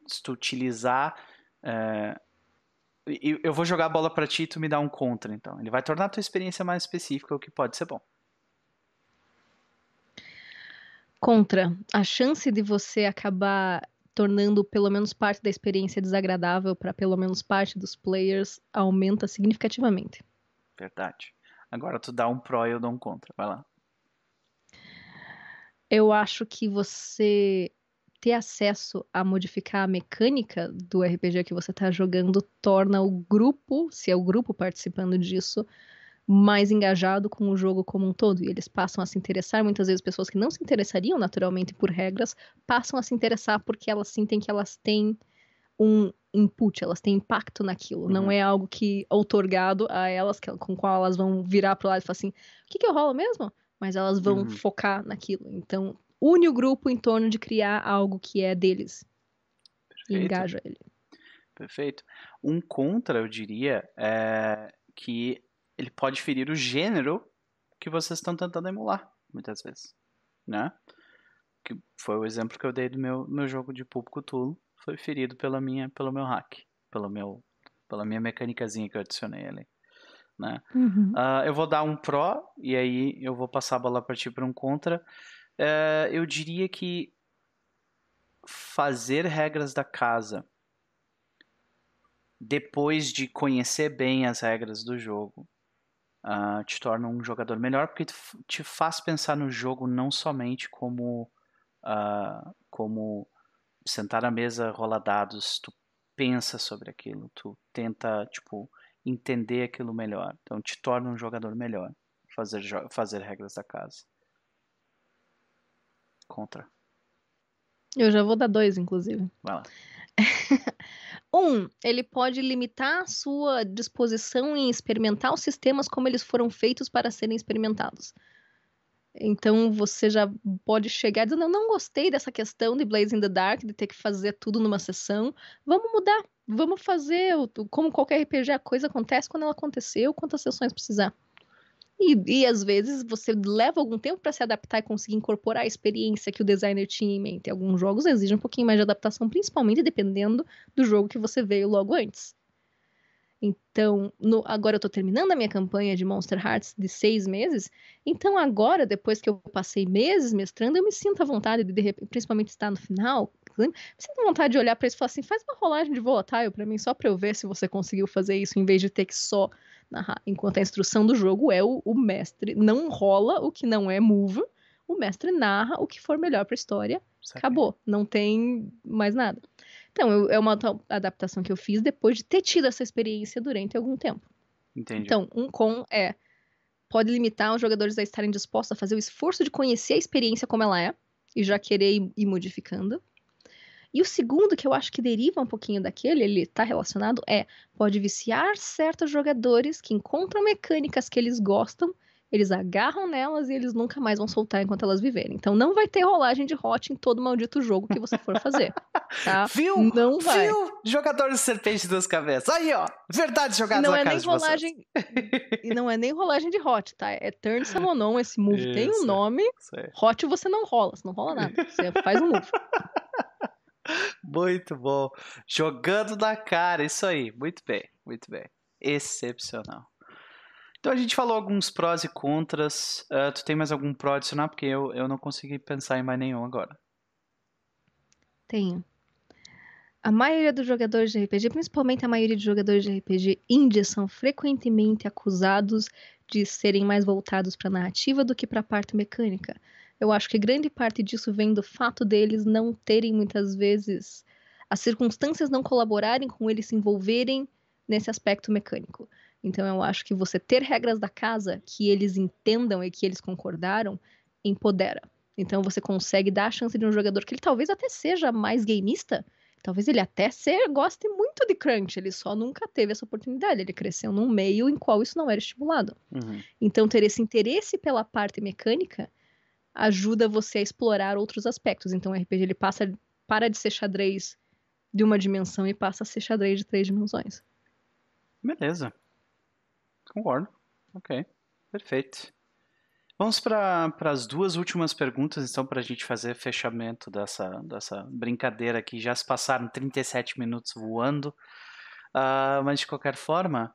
se tu utilizar... É, eu vou jogar a bola para ti e tu me dá um contra, então. Ele vai tornar a tua experiência mais específica, o que pode ser bom. Contra, a chance de você acabar tornando pelo menos parte da experiência desagradável para pelo menos parte dos players aumenta significativamente. Verdade. Agora tu dá um pró e eu dou um contra. Vai lá. Eu acho que você ter acesso a modificar a mecânica do RPG que você está jogando torna o grupo, se é o grupo participando disso, mais engajado com o jogo como um todo. E eles passam a se interessar, muitas vezes pessoas que não se interessariam naturalmente por regras, passam a se interessar porque elas sentem que elas têm um input, elas têm impacto naquilo. Uhum. Não é algo que é outorgado a elas, que, com qual elas vão virar pro lado e falar assim, o que que eu rolo mesmo? Mas elas vão uhum. focar naquilo. Então, une o grupo em torno de criar algo que é deles. Perfeito. E engaja ele. Perfeito. Um contra, eu diria, é que ele pode ferir o gênero que vocês estão tentando emular, muitas vezes, né? Que foi o exemplo que eu dei do meu, meu jogo de público Tulo, foi ferido pela minha, pelo meu hack, pelo meu, pela minha mecânicazinha que eu adicionei ali, né? Uhum. Uh, eu vou dar um pro e aí eu vou passar a bola para ti para um contra. Uh, eu diria que fazer regras da casa depois de conhecer bem as regras do jogo uh, te torna um jogador melhor porque te faz pensar no jogo não somente como uh, como sentar à mesa, rolar dados, tu pensa sobre aquilo, tu tenta tipo entender aquilo melhor, então te torna um jogador melhor fazer fazer regras da casa. Contra. Eu já vou dar dois, inclusive. Vai lá. (laughs) Um, ele pode limitar a sua disposição em experimentar os sistemas como eles foram feitos para serem experimentados. Então você já pode chegar dizendo: Eu não gostei dessa questão de Blaze in the Dark, de ter que fazer tudo numa sessão. Vamos mudar. Vamos fazer. Como qualquer RPG, a coisa acontece quando ela aconteceu, quantas sessões precisar. E, e às vezes você leva algum tempo para se adaptar e conseguir incorporar a experiência que o designer tinha em mente. Alguns jogos exigem um pouquinho mais de adaptação, principalmente dependendo do jogo que você veio logo antes. Então, no, agora eu estou terminando a minha campanha de Monster Hearts de seis meses. Então, agora, depois que eu passei meses mestrando, eu me sinto à vontade de, de principalmente estar no final, me sinto à vontade de olhar para isso e falar assim: faz uma rolagem de volatile para mim, só para eu ver se você conseguiu fazer isso, em vez de ter que só narrar. Enquanto a instrução do jogo é o, o mestre não rola o que não é move, o mestre narra o que for melhor para a história. Acabou, não tem mais nada. Então, é uma adaptação que eu fiz depois de ter tido essa experiência durante algum tempo. Entendi. Então, um com é pode limitar os jogadores a estarem dispostos a fazer o esforço de conhecer a experiência como ela é e já querer ir modificando. E o segundo, que eu acho que deriva um pouquinho daquele, ele está relacionado, é pode viciar certos jogadores que encontram mecânicas que eles gostam eles agarram nelas e eles nunca mais vão soltar enquanto elas viverem. Então não vai ter rolagem de hot em todo maldito jogo que você for fazer. (laughs) Tá? Viu? Não vai. Viu? Jogador de serpente de duas cabeças. Aí, ó. Verdade jogada não na é nem de rolagem E não é nem rolagem de hot, tá? É turn summonon. Esse move Isso. tem um nome. Hot você não rola, você não rola nada. Você (laughs) faz um move. Muito bom. Jogando na cara, isso aí. Muito bem, muito bem. Excepcional. Então a gente falou alguns prós e contras. Ah, tu tem mais algum pró a adicionar? Porque eu, eu não consegui pensar em mais nenhum agora. Tenho. A maioria dos jogadores de RPG, principalmente a maioria de jogadores de RPG índios, são frequentemente acusados de serem mais voltados para a narrativa do que para a parte mecânica. Eu acho que grande parte disso vem do fato deles não terem muitas vezes as circunstâncias não colaborarem com eles se envolverem nesse aspecto mecânico. Então eu acho que você ter regras da casa que eles entendam e que eles concordaram empodera. Então você consegue dar a chance de um jogador que ele talvez até seja mais gameista, talvez ele até ser, goste muito de crunch, ele só nunca teve essa oportunidade, ele cresceu num meio em qual isso não era estimulado. Uhum. Então ter esse interesse pela parte mecânica ajuda você a explorar outros aspectos. Então o RPG ele passa para de ser xadrez de uma dimensão e passa a ser xadrez de três dimensões. Beleza. Concordo. Ok. Perfeito. Vamos para as duas últimas perguntas, então, para a gente fazer fechamento dessa, dessa brincadeira aqui. Já se passaram 37 minutos voando. Ah, mas, de qualquer forma,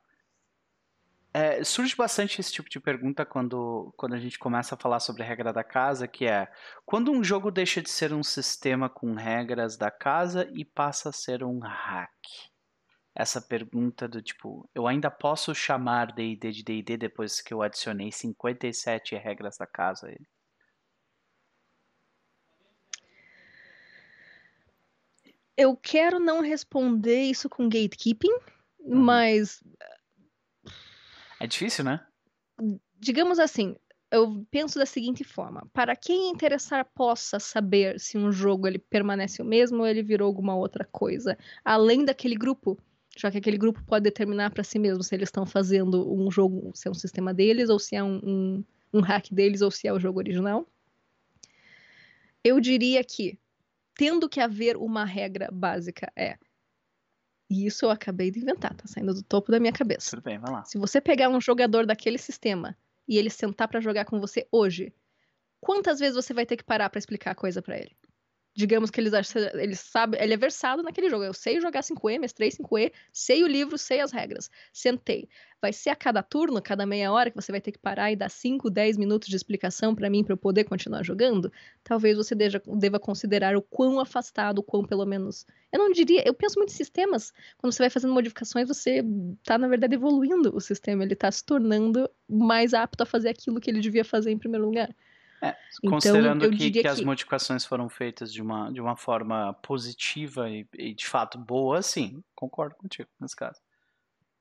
é, surge bastante esse tipo de pergunta quando, quando a gente começa a falar sobre a regra da casa, que é quando um jogo deixa de ser um sistema com regras da casa e passa a ser um hack? Essa pergunta do tipo, eu ainda posso chamar D&D de D&D depois que eu adicionei 57 regras da casa? Eu quero não responder isso com gatekeeping, mas É difícil, né? digamos assim, eu penso da seguinte forma: para quem interessar possa saber se um jogo ele permanece o mesmo ou ele virou alguma outra coisa, além daquele grupo, já que aquele grupo pode determinar para si mesmo se eles estão fazendo um jogo, se é um sistema deles ou se é um, um, um hack deles ou se é o jogo original. Eu diria que tendo que haver uma regra básica é e isso eu acabei de inventar, tá saindo do topo da minha cabeça. Tudo bem, vai lá. Se você pegar um jogador daquele sistema e ele sentar pra jogar com você hoje, quantas vezes você vai ter que parar pra explicar a coisa pra ele? Digamos que eles acham, ele sabe, ele é versado naquele jogo. Eu sei jogar 5E, mestrei 5E, sei o livro, sei as regras. Sentei. Vai ser a cada turno, cada meia hora que você vai ter que parar e dar 5, 10 minutos de explicação pra mim pra eu poder continuar jogando? Talvez você deja- deva considerar o quão afastado, o quão pelo menos. Eu não diria, eu penso muito em sistemas. Quando você vai fazendo modificações, você tá na verdade evoluindo o sistema, ele tá se tornando mais apto a fazer aquilo que ele devia fazer em primeiro lugar. É, Então, considerando que, diria que as que- modificações foram feitas de uma, de uma forma positiva e, e de fato boa, sim, concordo contigo nesse caso.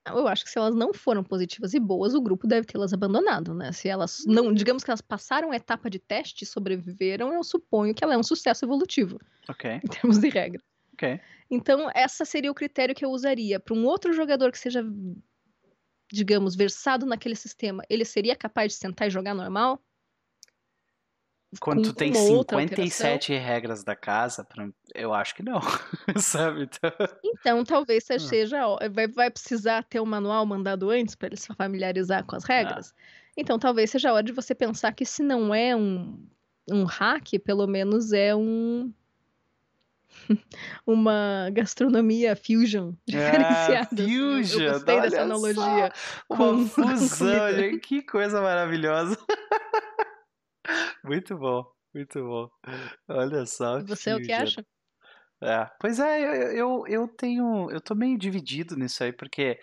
Eu acho que se elas não foram positivas e boas, o grupo deve tê-las abandonado, né? Se elas não, digamos que elas passaram a etapa de teste e sobreviveram, eu suponho que ela é um sucesso evolutivo, Ok, (laughs) em termos de regra. ok. Então, essa seria o critério que eu usaria. Para um outro jogador que seja, digamos, versado naquele sistema, ele seria capaz de sentar e jogar normal? Quando tu tem uma outra 57 regras da casa, eu acho que não, (laughs) sabe? Então, Então, talvez (laughs) Ah. seja. Vai, vai precisar ter um manual mandado antes para ele se familiarizar com as Ah. regras. Então, talvez seja a hora de você pensar que se não é um, um hack, pelo menos é um. (laughs) Uma gastronomia fusion diferenciada. assim. Eu- Fusion, Eu gostei dessa olha analogia. só, com- uma com que coisa maravilhosa. Muito bom, muito bom. Olha só. Você é o que acha? É, pois é, eu, eu, eu tenho. Eu tô meio dividido nisso aí, porque.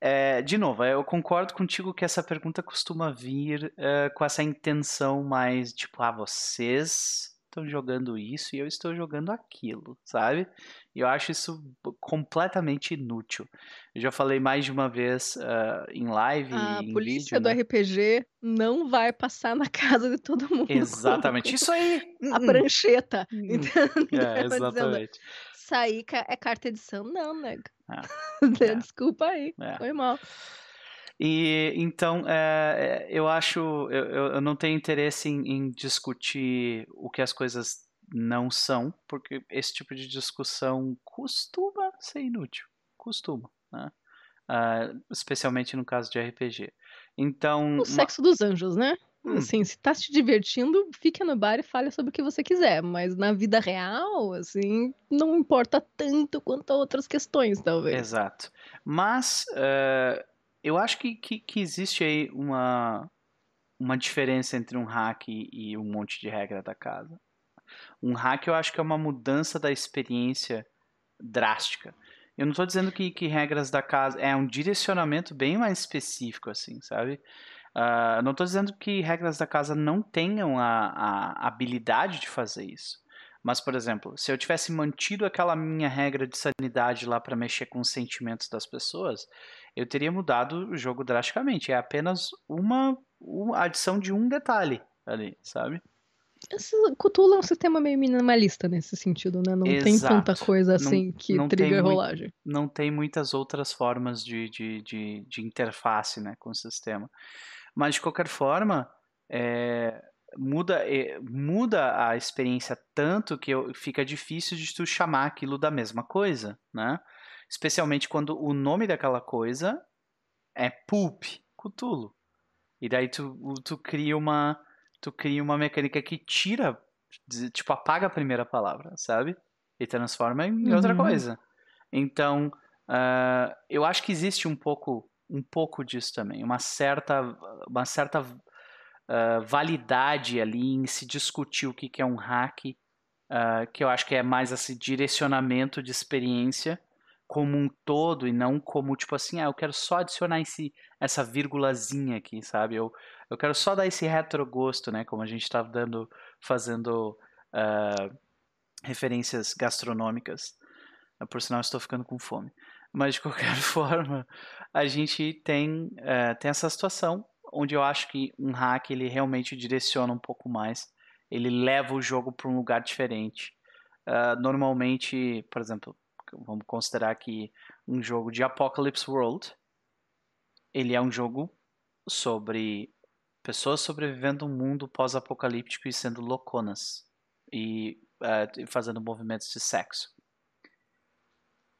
é, de novo, eu concordo contigo que essa pergunta costuma vir é, com essa intenção mais tipo, ah, vocês estão jogando isso e eu estou jogando aquilo, sabe? E eu acho isso completamente inútil. Eu já falei mais de uma vez ah, em live, A em polícia vídeo, do né? RPG não vai passar na (laughs) casa de todo mundo. Exatamente. Isso aí! (laughs) A hum, prancheta. hum. É, exatamente. Isso aí é carta edição? Não, nego. Ah, (laughs) é. Desculpa aí. É. Foi mal. E então é, eu acho eu, eu eu não tenho interesse em, em discutir o que as coisas não são, porque esse tipo de discussão costuma ser inútil, costuma, né? Ah, especialmente no caso de RPG. Então, O uma- sexo dos anjos, né? Hum. Assim, se tá se divertindo, fica no bar e fale sobre o que você quiser. Mas na vida real, assim, não importa tanto quanto a outras questões, talvez. Exato. Mas eh, eu acho que, que, que existe aí uma, uma diferença entre um hack e um monte de regra da casa. Um hack eu acho que é uma mudança da experiência drástica. Eu não estou dizendo que, que regras da casa é um direcionamento bem mais específico, assim, sabe? Ah, não estou dizendo que regras da casa não tenham a, a habilidade de fazer isso. Mas, por exemplo, se eu tivesse mantido aquela minha regra de sanidade lá para mexer com os sentimentos das pessoas, eu teria mudado o jogo drasticamente. É apenas uma, uma adição de um detalhe ali, sabe? Esse Cthulhu é um sistema meio minimalista nesse sentido, né? Não tem tanta Exato. coisa Não- assim que não triga a muito- rolagem. Não tem muitas outras formas de, de, de, de interface né, com o sistema. Mas, de qualquer forma, é, muda, é, muda a experiência tanto que eu- fica difícil de tu chamar aquilo da mesma coisa, né? Especialmente quando o nome daquela coisa é Pulp, Cthulhu. E daí tu, tu cria uma tu cria uma mecânica que tira, tipo, apaga a primeira palavra, sabe? E transforma em outra Uhum. coisa. Então, ah, eu acho que existe um pouco um pouco disso também, uma certa uma certa ah, validade ali em se discutir o que que é um hack, ah, que eu acho que é mais esse direcionamento de experiência como um todo e não como tipo assim, ah, eu quero só adicionar esse essa vírgulazinha aqui, sabe? Eu, eu quero só dar esse retrogosto, né? Como a gente estava dando, fazendo ah, referências gastronômicas. Por sinal, estou ficando com fome. Mas de qualquer (laughs) forma, a gente tem, eh, tem essa situação onde eu acho que um hack ele realmente direciona um pouco mais. Ele leva o jogo para um lugar diferente. Ah, normalmente, por exemplo, vamos considerar que um jogo de Apocalypse World, ele é um jogo sobre pessoas sobrevivendo um mundo pós-apocalíptico e sendo louconas e e fazendo movimentos de sexo.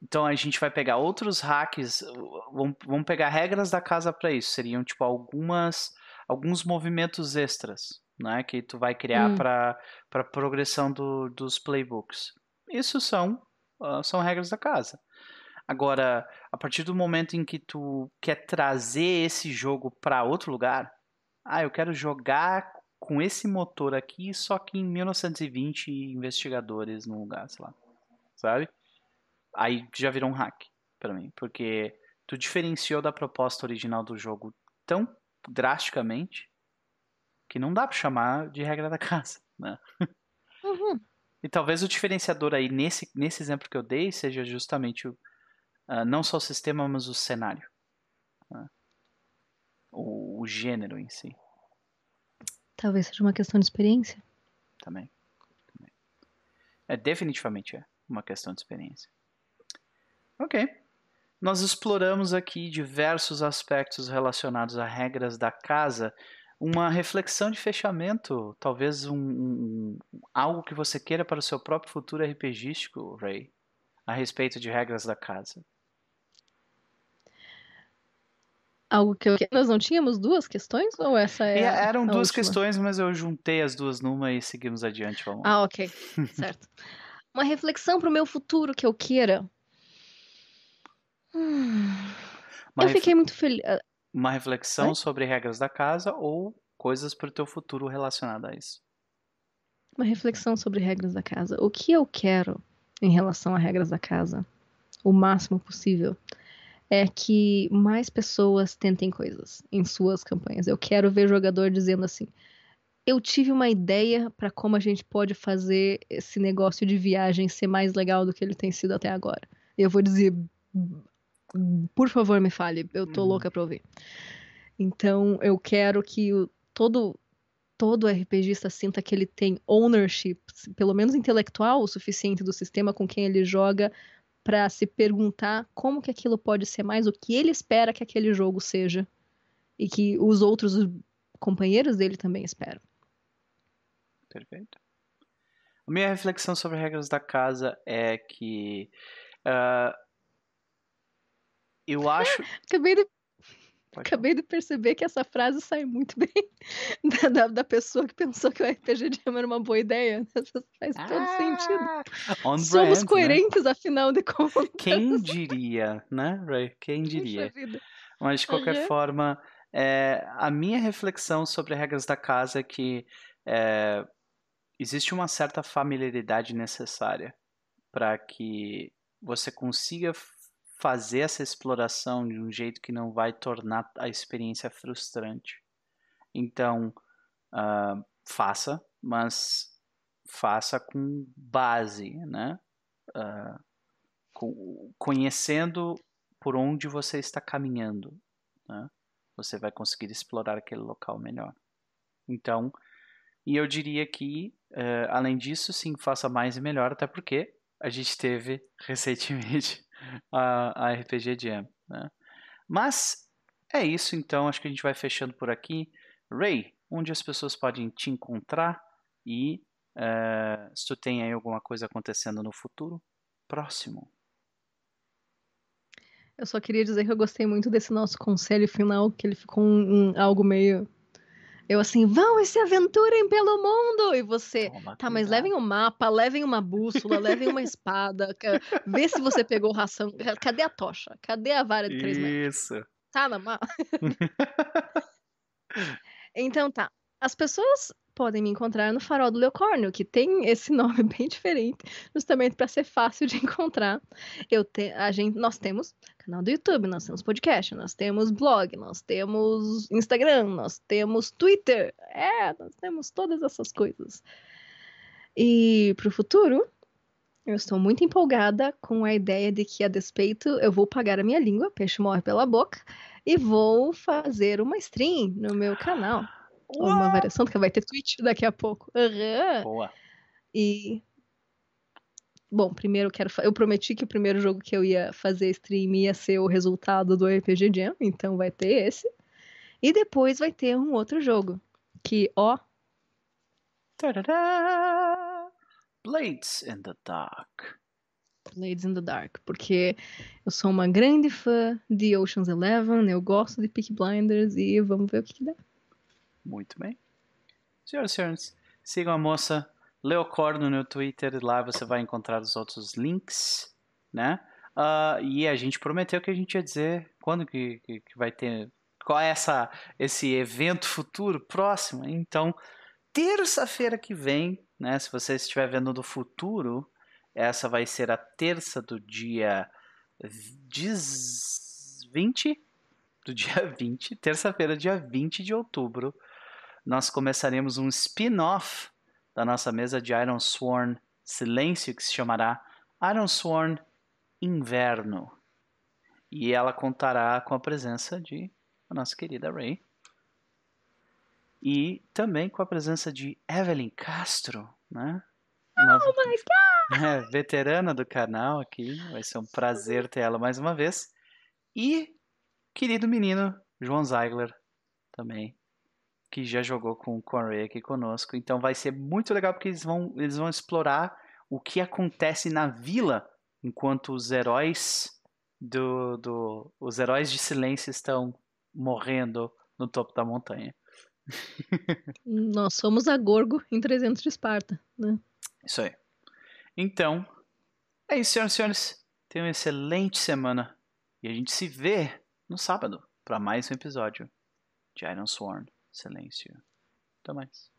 Então a gente vai pegar outros hacks, uh, vamos, vamos pegar regras da casa para isso. Seriam tipo algumas alguns movimentos extras, né, que tu vai criar Hum. para para progressão do, dos playbooks. Isso são ah, são regras da casa. Agora, a partir do momento em que tu quer trazer esse jogo para outro lugar, ah, eu quero jogar com esse motor aqui, só que em 1920 investigadores no lugar, sei lá, sabe? Aí já virou um hack para mim, porque tu diferenciou da proposta original do jogo tão drasticamente que não dá para chamar de regra da (laughs) casa, né? Uhum. E talvez o diferenciador aí nesse, nesse exemplo que eu dei seja justamente o, ah, não só o sistema, mas o cenário. né? O, o gênero em si Talvez seja uma questão de experiência. também. também. É, definitivamente é uma questão de experiência. Ok. Nós exploramos aqui diversos aspectos relacionados a regras da casa. uma reflexão de fechamento, talvez um, um, algo que você queira para o seu próprio futuro RPGístico, Ray, a respeito de regras da casa. Algo que eu... Nós não tínhamos duas questões? Ou essa é. Eram duas última? questões, mas eu juntei as duas numa e seguimos adiante. Vamos. Ah, ok. (laughs) certo. Uma reflexão para o meu futuro que eu queira. Hum, eu ref- fiquei muito feliz. Uma reflexão sobre regras da casa ou coisas para o teu futuro relacionado a isso. Uma reflexão sobre regras da casa. O que eu quero em relação a regras da casa, o máximo possível, é que mais pessoas tentem coisas em suas campanhas. Eu quero ver jogador dizendo assim: eu tive uma ideia para como a gente pode fazer esse negócio de viagem ser mais legal do que ele tem sido até agora. Eu vou dizer, por favor, me fale, eu tô Uhum. louca pra ouvir. Então, eu quero que o- todo todo RPGista sinta que ele tem ownership, pelo menos intelectual, o suficiente do sistema com quem ele joga para se perguntar como que aquilo pode ser mais o que ele espera que aquele jogo seja e que os outros companheiros dele também esperam. Perfeito. A minha reflexão sobre regras da casa é que ah, eu (laughs) acho. Acabei de, acabei de perceber que essa frase sai muito (laughs) bem da, da, da pessoa que pensou que o RPG Jam era uma boa ideia. Faz todo sentido. Ah, On Somos brand, né? coerentes, afinal de contas. Quem diria, né, Ray? Quem diria? Mas de qualquer Uhum. forma, é, a minha reflexão sobre regras da casa é que é, existe uma certa familiaridade necessária para que você consiga fazer essa exploração de um jeito que não vai tornar a experiência frustrante. Então, ah, faça, mas faça com base, né? Co- conhecendo por onde você está caminhando, né? Você vai conseguir explorar aquele local melhor. Então, e eu diria que, eh, além disso, sim, faça mais e melhor, até porque a gente teve (laughs) recentemente a, a RPG Jam, né? Mas é isso, então, acho que a gente vai fechando por aqui. Ray, onde as pessoas podem te encontrar e eh, se tu tem aí alguma coisa acontecendo no futuro próximo. Eu só queria dizer que eu gostei muito desse nosso conselho final, que ele ficou um, um- algo meio. Eu assim, vão e se aventurem pelo mundo! E você, Toma tá, mas levem um mapa, levem uma bússola, levem uma espada, vê se você pegou ração. Ca- Cadê a tocha? Cadê a vara de três metros? Isso. Tá na mala? (laughs) Então tá. As pessoas podem me encontrar no Farol do Leocórnio, que tem esse (laughs) nome bem diferente, justamente para ser fácil de encontrar. Eu te, a gente, nós temos canal do YouTube, nós temos podcast, nós temos blog, nós temos Instagram, nós temos Twitter. É, nós temos todas essas coisas. E pro futuro, eu estou muito empolgada com a ideia de que, a despeito, eu vou pagar a minha língua, peixe morre pela boca, e vou fazer uma stream no meu canal. Uma variação, que vai ter Twitch daqui a pouco. Aham. Boa. E. Bom, primeiro eu quero. Eu prometi que o primeiro jogo que eu ia fazer stream ia ser o resultado do RPG Jam, então vai ter esse. E depois vai ter um outro jogo. Que, ó, Tarará! Blades in the Dark. Blades in the Dark. Porque eu sou uma grande fã de Ocean's Eleven, eu gosto de Peaky Blinders e vamos ver o que, que dá. Muito bem. Senhoras e senhores, sigam a moça Leocorno no Twitter. Lá você vai encontrar os outros links, né? Ah, e a gente prometeu que a gente ia dizer quando que, que, que vai ter. Qual é essa, esse evento futuro próximo. Então, terça-feira que vem, né? Se você estiver vendo do futuro, essa vai ser a terça do dia 20, do dia (laughs) 20, terça-feira, dia 20 de outubro, nós começaremos um spin-off da nossa mesa de Iron Sworn Silêncio, que se chamará Iron Sworn Inverno. E ela contará com a presença de a nossa querida Ray. E também com a presença de Evelyn Castro, né? Nova, Oh my (laughs) é, veterana do canal aqui. Vai ser um prazer ter ela mais uma vez. E querido menino João Zeigler também, que já jogou com o Conray aqui conosco. Então vai ser muito legal porque eles vão, eles vão explorar o que acontece na vila enquanto os heróis do, do os heróis de silêncio estão morrendo no topo da montanha. (laughs) Nós somos a Gorgo em 300 de Esparta, né? Isso aí. Então, é isso, senhoras e senhores. Tenham uma excelente semana. E a gente se vê no sábado para mais um episódio de Iron Sworn Silêncio. Até mais.